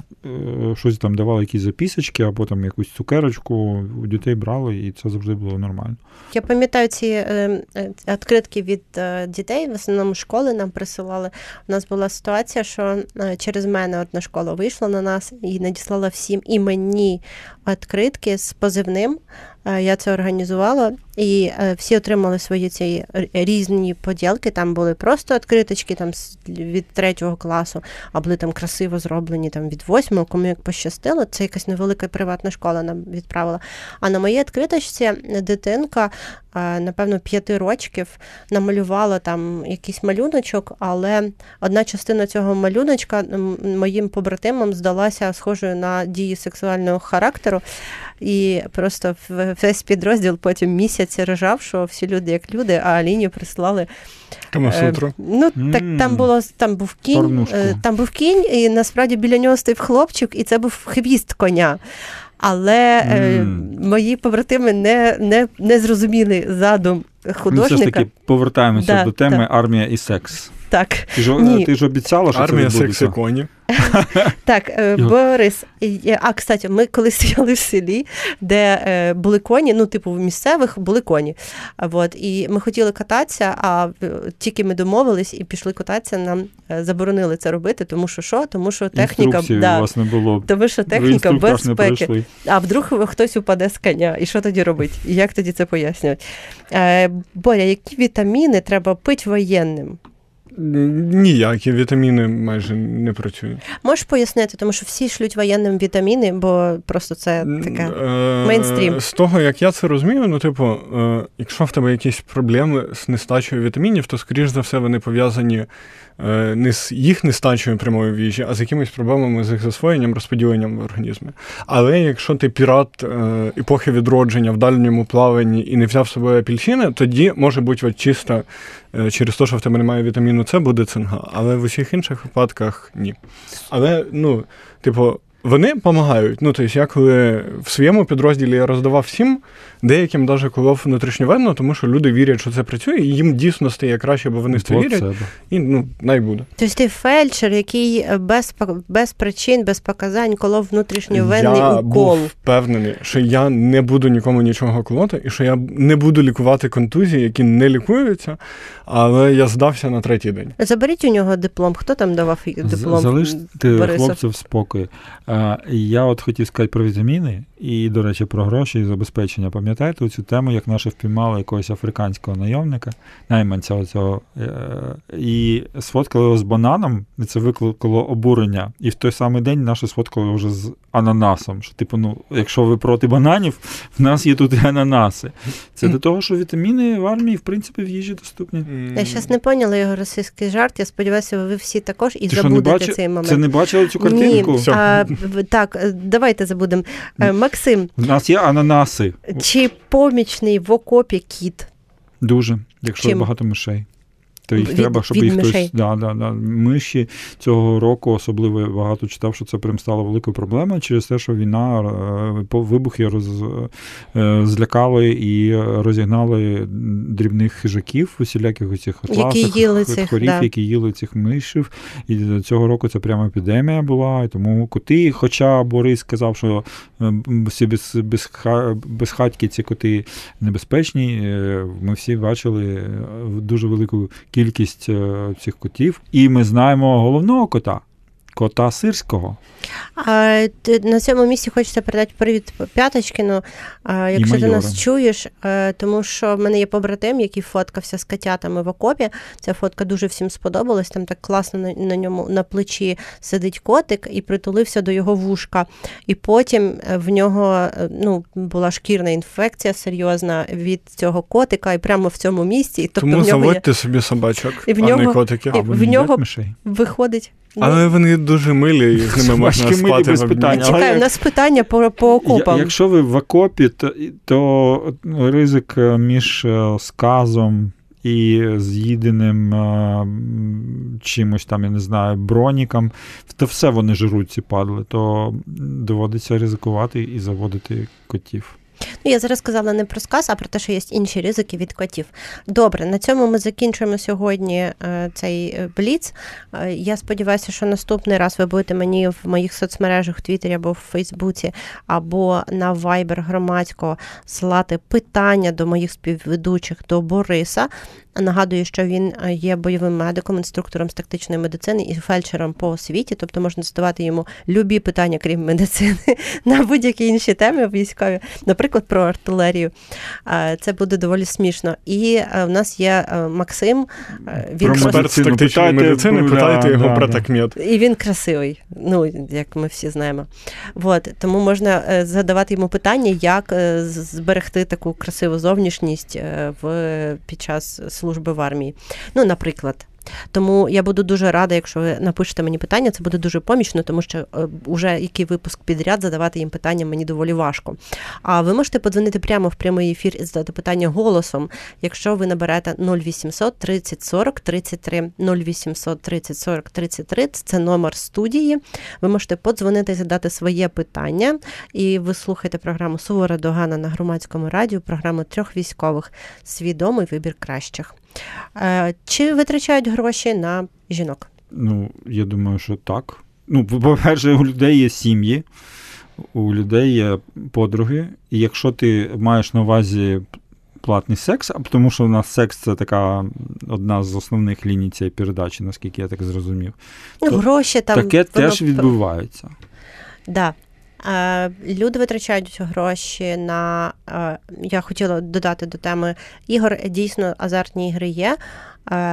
е, щось там давали якісь записочки або там якусь цукерочку. У дітей брали, і це завжди було нормально. Я пам'ятаю ці е, е, відкритки від е, дітей, в основному школи нам присилали. У нас була ситуація, що е, через мене одна школа вийшла на нас і надіслала всім і мені відкритки з позивним. Е, Я це організувала, і е, всі отримали свої ці різні поділки. Там були просто відкриточки там від третього класу, а були там красиво зроблені там від восьмого, кому як пощастило. Це якась невелика приватна школа нам відправила. А на моїй відкриточці дитинка, е, напевно, п'яти рочків намалювала там якийсь малюночок, але одна частина цього малюночка моїм побратимам здалася схожою на дії сексуального характеру. І просто весь підрозділ потім місяць рожав, що всі люди як люди, а Аліні прислали. Камасутру. Е, ну, так там було там був кінь, Порнушку. е, там був кінь, і насправді біля нього стояв хлопчик, і це був хвіст коня. Але е, мої побратими не, не, не зрозуміли задум Ми все ж таки повертаємося Да, до теми да. армія і секс. Так. Ти ж, Ні. ти ж обіцяла, що Армія, це секс і коні. Так, е, Борис. А, кстати, ми коли стояли в селі, де е, були коні, ну, типу, в місцевих були коні. А, Вот, і ми хотіли кататися, а тільки ми домовились і пішли кататися, нам е, заборонили це робити, тому що що? Тому що техніка. Да, вас не було. тому що техніка безпеки. А вдруг хтось упаде з коня, і що тоді робити? І як тоді це пояснювати? Боря, які вітаміни треба пити воєнним? Ніякі вітаміни майже не працюють. Можеш пояснити, тому що всі шлють воєнним вітаміни, бо просто це таке. Е, мейнстрім. З того, як я це розумію, ну, типу, е, якщо в тебе якісь проблеми з нестачею вітамінів, то, скоріш за все, вони пов'язані не з їх нестачею прямої в їжі, а з якимись проблемами з їх засвоєнням, розподіленням в організмі. Але якщо ти пірат е, епохи відродження в дальньому плаванні і не взяв з собою апельсини, тоді може бути от чисто е, через те, що в тебе немає вітаміну С, буде цинга. Але в усіх інших випадках ні. Але, ну, типу, вони допомагають. Ну, тобто, я коли в своєму підрозділі я роздавав всім, деяким навіть колов внутрішньовенно, тому що люди вірять, що це працює, і їм дійсно стає краще, бо вони в це От вірять, себе. і ну, най буде. Тобто ти фельдшер, який без, без причин, без показань колов внутрішньовенний я укол. був впевнений, що я не буду нікому нічого колоти, і що я не буду лікувати контузії, які не лікуються, але я здався на третій день. Заберіть у нього диплом. Хто там давав диплом? Залиште хлопців. А, я от хотів сказати про вітаміни і, до речі, про гроші і забезпечення. Пам'ятаєте цю тему, як наші впіймали якогось африканського найомника, найманця оцього, е, і сфоткали його з бананом, і це викликало обурення. І в той самий день наші сфоткали вже з ананасом. Що, типу, ну, якщо ви проти бананів, в нас є тут і ананаси. Це до того, що вітаміни в армії, в принципі, в їжі доступні. Я зараз не поняла його російський жарт. Я сподіваюся, ви всі також і Ти що, не забудете цей момент. Це не бачили цю картинку? Ні, а, так, е, давайте забудемо. Максим, У нас є ананаси. чи помічний в окопі кіт? Дуже, якщо Чим? багато мишей. То їх Від- треба, щоб від їх мишей? хтось. Да, да, да. Миші цього року особливо багато читав, що це прям стало великою проблемою через те, що війна, е, по- вибухи роз, е, злякали і розігнали дрібних хижаків, усіляких їли цих, хорів, да. які їли цих мишів. І цього року це прямо епідемія була. І тому коти, хоча Борис сказав, що е, всі без, без, ха- безхатьки ці коти небезпечні. Ми всі бачили дуже велику кількість е, цих котів. І ми знаємо головного кота. Кота сирського. А, ти- на цьому місці хочеться передати привіт П'яточкіну. А, якщо ти нас чуєш, е, тому що в мене є побратим, який фоткався з котятами в окопі. Ця фотка дуже всім сподобалась. Там так класно на, на ньому на плечі сидить котик і притулився до його вушка. І потім е, в нього е, ну, була шкірна інфекція серйозна від цього котика, і прямо в цьому місці. І тобто Тому в нього є, заводьте собі собачок, І в а не нього- котиків. і А в нього- мишей. виходить. Ну, Але вони дуже милі, і з ними можна спати без в Чекай, але- у нас питання по, по окопам. Я, якщо ви в окопі, то, то ризик е, між е, сказом і з'їденим е, м, чимось там, я не знаю, броніком, то все вони жруть ці падли, то доводиться ризикувати і заводити котів. Ну, я зараз сказала не про сказ, а про те, що є інші ризики від котів. Добре, на цьому ми закінчуємо сьогодні е, цей е, бліц. Е, я сподіваюся, що наступний раз ви будете мені в моїх соцмережах, в Твіттері або в Фейсбуці, або на Viber громадського слати питання до моїх співведучих до Бориса. Нагадую, що він е, є бойовим медиком, інструктором з тактичної медицини і фельдшером по освіті, тобто можна задавати йому любі питання, крім медицини, на будь-які інші теми військові, наприклад, про артилерію. Е, Це буде доволі смішно. І е, в нас є Максим. Він Про просто- медицину тактичної питайте, медицини, да, питайте його да, про да. такмет. І він красивий, ну як ми всі знаємо. От, тому можна задавати йому питання, як зберегти таку красиву зовнішність в під час служби в армії. Ну, наприклад. Тому я буду дуже рада, якщо ви напишете мені питання, це буде дуже помічно, тому що е, уже який випуск підряд задавати їм питання мені доволі важко. А ви можете подзвонити прямо в прямий ефір і задати питання голосом, якщо ви наберете 0800 30 40 33 0800 30 40 33, це номер студії. Ви можете подзвонити і задати своє питання. І ви слухаєте програму Сувора Догана на громадському радіо, програму трьох військових Свідомий вибір кращих. Е, Чи витрачають гроші на жінок? Ну, я думаю, що так. ну, по-перше, у людей є сім'ї, у людей є подруги, і якщо ти маєш на увазі платний секс, а тому що у нас секс це така одна з основних ліній цієї передачі, наскільки я так зрозумів. Ну, То гроші там. Таке воно теж відбувається. Да. Е, Люди витрачають гроші на. е, Я хотіла додати до теми ігор. Дійсно, азартні ігри є.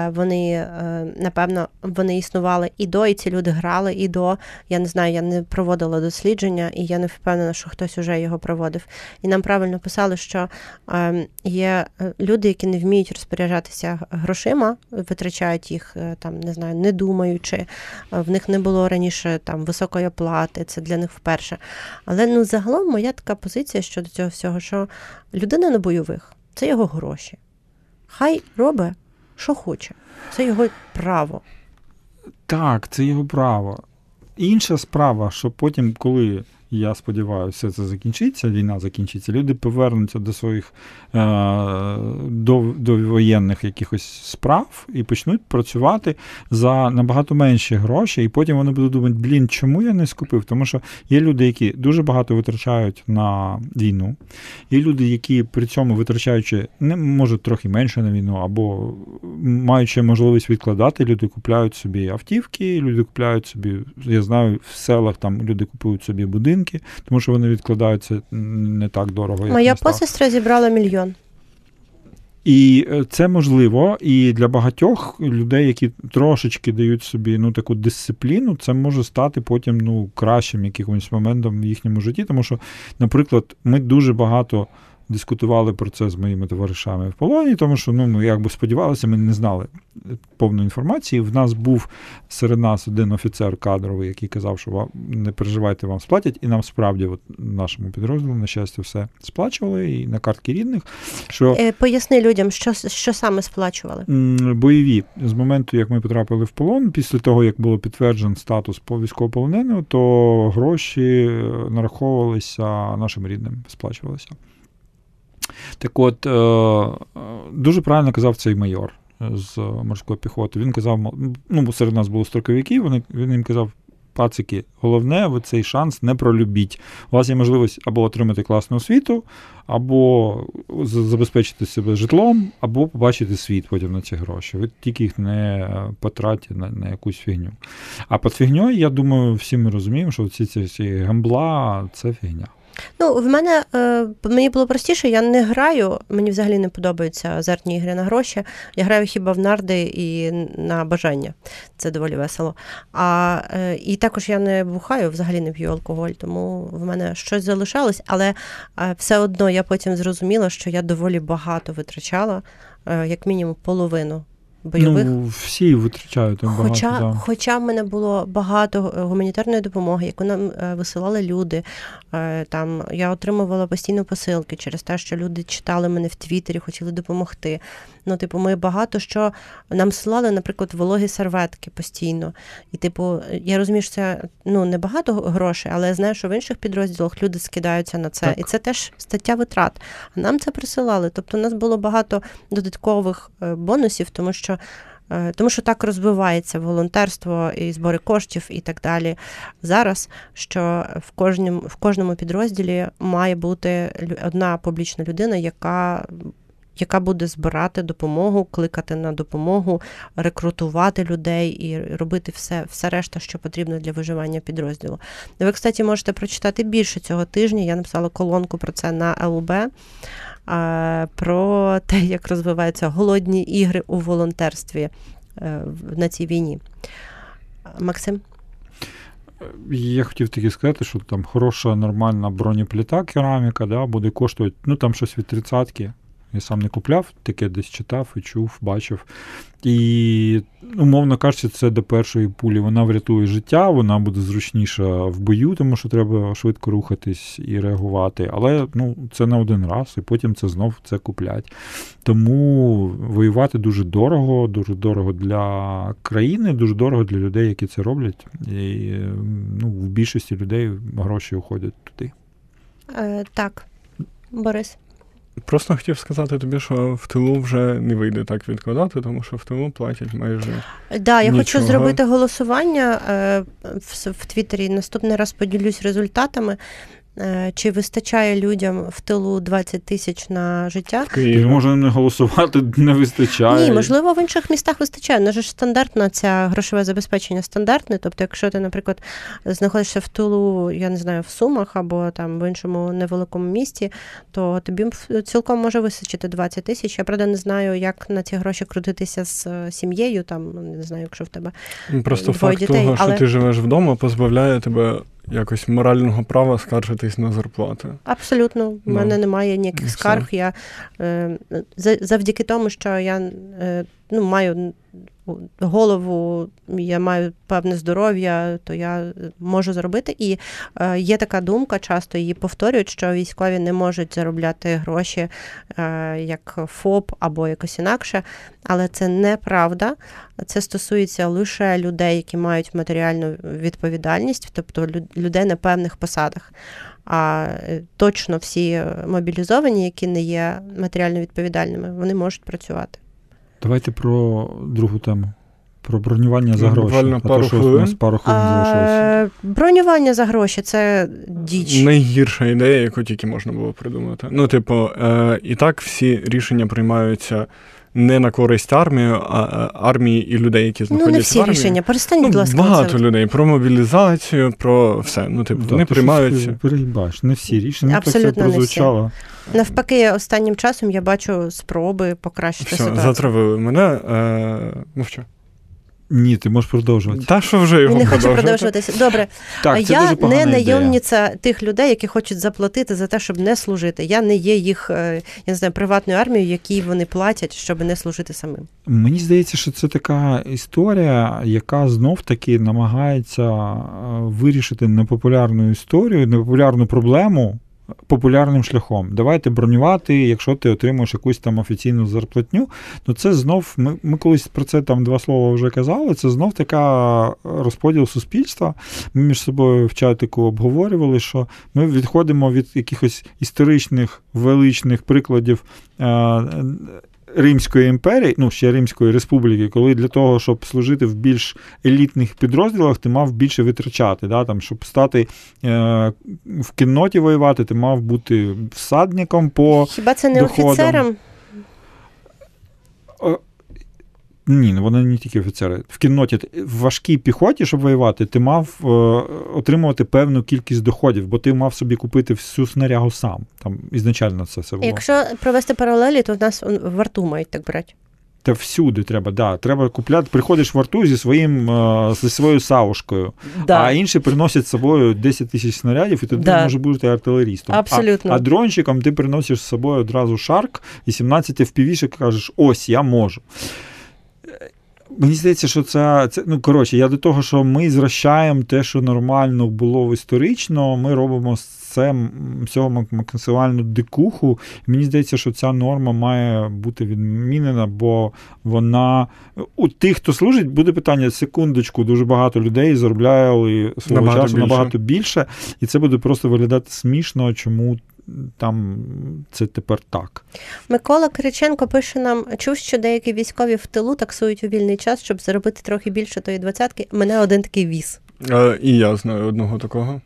Вони, е, напевно, вони існували і до, і ці люди грали і до. Я не знаю, я не проводила дослідження, і я не впевнена, що хтось уже його проводив. І нам правильно писали, що е, є е, люди, які не вміють розпоряджатися грошима, витрачають їх е, там, не знаю, не думаючи. В них не було раніше там високої оплати, це для них вперше. Але ну загалом моя така позиція щодо цього всього, що людина на бойових це його гроші. Хай робить, що хоче. Це його право. Так, це його право. Інша справа, що потім, коли я сподіваюся, це закінчиться, війна закінчиться, люди повернуться до своїх е, до, до воєнних якихось справ і почнуть працювати за набагато менші гроші, і потім вони будуть думати, блін, чому я не скупив? Тому що є люди, які дуже багато витрачають на війну, є люди, які при цьому витрачаючи не може трохи менше на війну, або маючи можливість відкладати, люди купляють собі автівки, люди купляють собі, я знаю, в селах там люди купують собі будинки, тому що вони відкладаються не так дорого. Як Моя посестра зібрала мільйон. І е, це можливо, і для багатьох людей, які трошечки дають собі ну таку дисципліну, це може стати потім ну кращим якимось моментом в їхньому житті. Тому що, наприклад, ми дуже багато дискутували про це з моїми товаришами в полоні, тому що ну ми якби сподівалися, ми не знали повної інформації. В нас був серед нас один офіцер кадровий, який казав, що вам не переживайте, вам сплатять, і нам справді, от нашому підрозділу, на щастя, все сплачували і на картки рідних. Що Е, Поясни людям, що, що саме сплачували. Бойові з моменту, як ми потрапили в полон, після того як було підтверджений статус по військовополоненого, то гроші е, нараховувалися нашим рідним, сплачувалися. Так от, е, е, дуже правильно казав цей майор з морської піхоти. Він казав, ну, серед нас були строковики, вони, він їм казав. Пацики, головне, ви цей шанс не пролюбіть. У вас є можливість або отримати класну освіту, або забезпечити себе житлом, або побачити світ потім на ці гроші. Ви тільки їх не е, потратите на, на якусь фігню. А під фігньою, я думаю, всі ми розуміємо, що ці, ці, ці гамбла це фігня. Ну, в мене е, мені було простіше, я не граю. Мені взагалі не подобаються азартні ігри на гроші. Я граю хіба в нарди і на бажання. Це доволі весело. А е, і також я не бухаю, взагалі не п'ю алкоголь, тому в мене щось залишалось, але е, все одно я потім зрозуміла, що я доволі багато витрачала, як мінімум половину бойових. Ну, всі витрачають там багато. Хоча, да. хоча в мене було багато е, гуманітарної допомоги, яку нам е, висилали люди. Е, Там я отримувала постійно посилки через те, що люди читали мене в Твіттері, хотіли допомогти. Ну, типу, ми багато що нам силали, наприклад, вологі серветки постійно. І, типу, я розумію, що це ну не багато грошей, але я знаю, що в інших підрозділах люди скидаються на це. Так. І це теж стаття витрат. А нам це присилали. Тобто, у нас було багато додаткових е, бонусів, тому що. Е, Тому що так розвивається волонтерство і збори коштів і так далі зараз, що в кожному, в кожному підрозділі має бути одна публічна людина, яка, яка буде збирати допомогу, кликати на допомогу, рекрутувати людей і робити все, все решта, що потрібно для виживання підрозділу. Ви, кстати, можете прочитати більше цього тижня. Я написала колонку про це на ЛУБ. е, Про те, як розвиваються голодні ігри у волонтерстві е, на цій війні. Максим? Я хотів таки сказати, що там хороша, нормальна бронепліта, кераміка, да, буде коштувати, ну там щось від тридцятки. Я сам не купляв, таке десь читав і чув, бачив. І, умовно кажучи, це до першої пулі. Вона врятує життя, вона буде зручніша в бою, тому що треба швидко рухатись і реагувати. Але ну, це на один раз, і потім це знов це куплять. Тому воювати дуже дорого, дуже дорого для країни, дуже дорого для людей, які це роблять. І ну, в більшості людей гроші уходять туди. Е, так, Борис. Просто хотів сказати тобі, що в тилу вже не вийде так відкладати, тому що в тилу платять майже. Да, я хочу зробити голосування е, в, в Твіттері. Наступний раз поділюсь результатами. Е, Чи вистачає людям в тилу 20 тисяч на життя? В Києві. І не голосувати не вистачає. Ні, можливо, в інших містах вистачає. Ну, ж стандартна ця грошове забезпечення стандартне. Тобто, якщо ти, наприклад, знаходишся в тилу, я не знаю, в Сумах або там в іншому невеликому місті, то тобі цілком може вистачити 20 тисяч. Я правда не знаю, як на ці гроші крутитися з е, сім'єю. Там не знаю, якщо в тебе Просто двоє факт дітей, того, що ти живеш вдома, позбавляє тебе якось морального права скаржитись на зарплату. Абсолютно, в Ну, мене немає ніяких скарг. Я е, за- завдяки тому, що я е, ну, маю голову, я маю певне здоров'я, то я можу заробити. І е, є така думка, часто її повторюють, що військові не можуть заробляти гроші е, як ФОП або якось інакше, але це неправда. Це стосується лише людей, які мають матеріальну відповідальність, тобто лю- людей на певних посадах. А е, точно всі мобілізовані, які не є матеріально відповідальними, вони можуть працювати. Давайте про другу тему. Про бронювання за гроші. буквально А то пару що у хвилин. нас пару хвилин залишилося. Бронювання за гроші це діч. Найгірша ідея, яку тільки можна було придумати. Ну, типу, е, і так всі рішення приймаються не на користь армії, а е, армії і людей, які Ну, знаходяться не всі в армії. рішення. Перестань, будь Ну, ласка, багато це. людей про мобілізацію, про все. Ну, типу, Да, вони ти приймаються. Перебач, Не всі рішення. Ну, Абсолютно так це не всі. прозвучало. Навпаки, останнім часом я бачу спроби покращити Все, ситуацію. затравили мене. Е, мовчу. Ні, ти можеш продовжувати. Та що вже його не продовжувати? продовжуватися. Добре, Так, це я дуже погана не ідея. найомниця тих людей, які хочуть заплатити за те, щоб не служити. Я не є їх, е, я не знаю, приватною армією, якій вони платять, щоб не служити самим. Мені здається, що це така історія, яка знов таки намагається е, вирішити непопулярну історію, непопулярну проблему популярним шляхом. Давайте бронювати, якщо ти отримуєш якусь там офіційну зарплатню. Ну це знов, ми, ми колись про це там два слова вже казали. Це знов така розподіл суспільства. Ми між собою в чатику обговорювали, що ми відходимо від якихось історичних величних прикладів. Е, Римської імперії, ну ще Римської республіки, коли для того, щоб служити в більш елітних підрозділах, ти мав більше витрачати. Да? Там, щоб стати е, в кінноті воювати, ти мав бути всадником по. Хіба це не доходам. офіцерам? Ні, ну вони не тільки офіцери. В кінноті в важкій піхоті, щоб воювати, ти мав е, отримувати певну кількість доходів, бо ти мав собі купити всю снарягу сам. Там ізначально це все було. Якщо провести паралелі, то в нас в арту мають так брати. Та всюди треба, да. Треба купляти. Приходиш в арту зі своїм е, зі своєю савушкою, а інші приносять з собою 10 тисяч снарядів, і тоді Да. може бути артилерістом. Абсолютно. А, а дрончиком ти приносиш з собою одразу шарк і 17 FPV, і кажеш, ось я можу. Мені здається, що це, це ну коротше, я до того, що ми зрощаємо те, що нормально було історично, ми робимо з цього мак- максимальну дикуху. Мені здається, що ця норма має бути відмінена, бо вона у тих, хто служить, буде питання секундочку. Дуже багато людей заробляли свого Набагато часу більше. набагато більше, і це буде просто виглядати смішно, чому там це тепер так. Микола Кириченко пише нам: чув, що деякі військові в тилу таксують у вільний час, щоб заробити трохи більше тої двадцятки. Мене один такий віз. Е, і я знаю одного такого.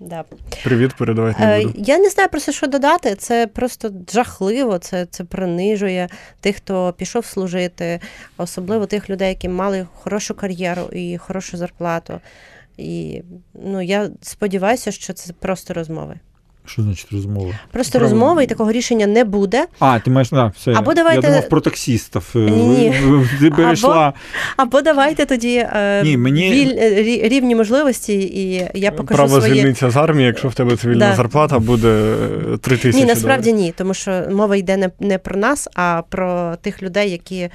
Да. Привіт, передавати не Е, буду. Я не знаю просто, що додати. Це просто жахливо, це, це принижує тих, хто пішов служити, особливо тих людей, які мали хорошу кар'єру і хорошу зарплату. І ну, я сподіваюся, що це просто розмови. Що значить розмова? Просто Про- розмови і такого рішення не буде. А, ти маєш да, все. Або давайте- Я думав про таксістів. Е, Ні-ні. Ти перейшла. Або давайте тоді е, Ні, мені- віль- е, рівні можливості, і я покажу Право своє. звільнитися з армії, якщо в тебе цивільна Да. зарплата буде 3 тисячі. Ні, насправді доларів. ні, тому що мова йде не, не про нас, а про тих людей, які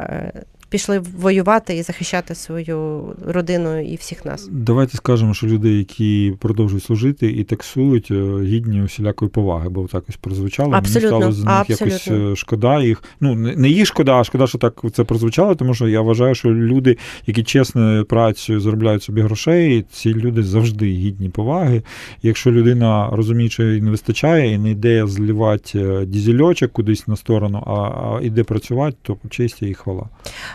е, пішли воювати і захищати свою родину і всіх нас. Давайте скажемо, що люди, які продовжують служити і таксують, е, гідні усілякої поваги, бо так ось прозвучало. Абсолютно, Мені стало з них абсолютно. якось е, шкода їх. Ну не не їх шкода, а шкода, що так це прозвучало, тому що я вважаю, що люди, які чесною працею заробляють собі грошей, ці люди завжди гідні поваги. Якщо людина розуміє, що їй не вистачає і не йде зливати е, дізельочок кудись на сторону, а, а йде працювати, то честь і хвала.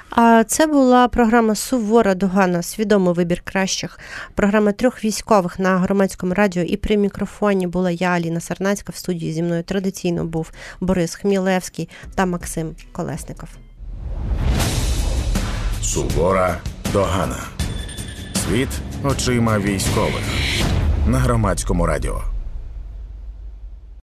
А це була програма Сувора Догана, свідомий вибір кращих. Програма трьох військових на громадському радіо. І при мікрофоні була я, Аліна Сарнацька. В студії зі мною традиційно був Борис Хмілевський та Максим Колесников. Сувора Догана. Світ очима військових на громадському радіо.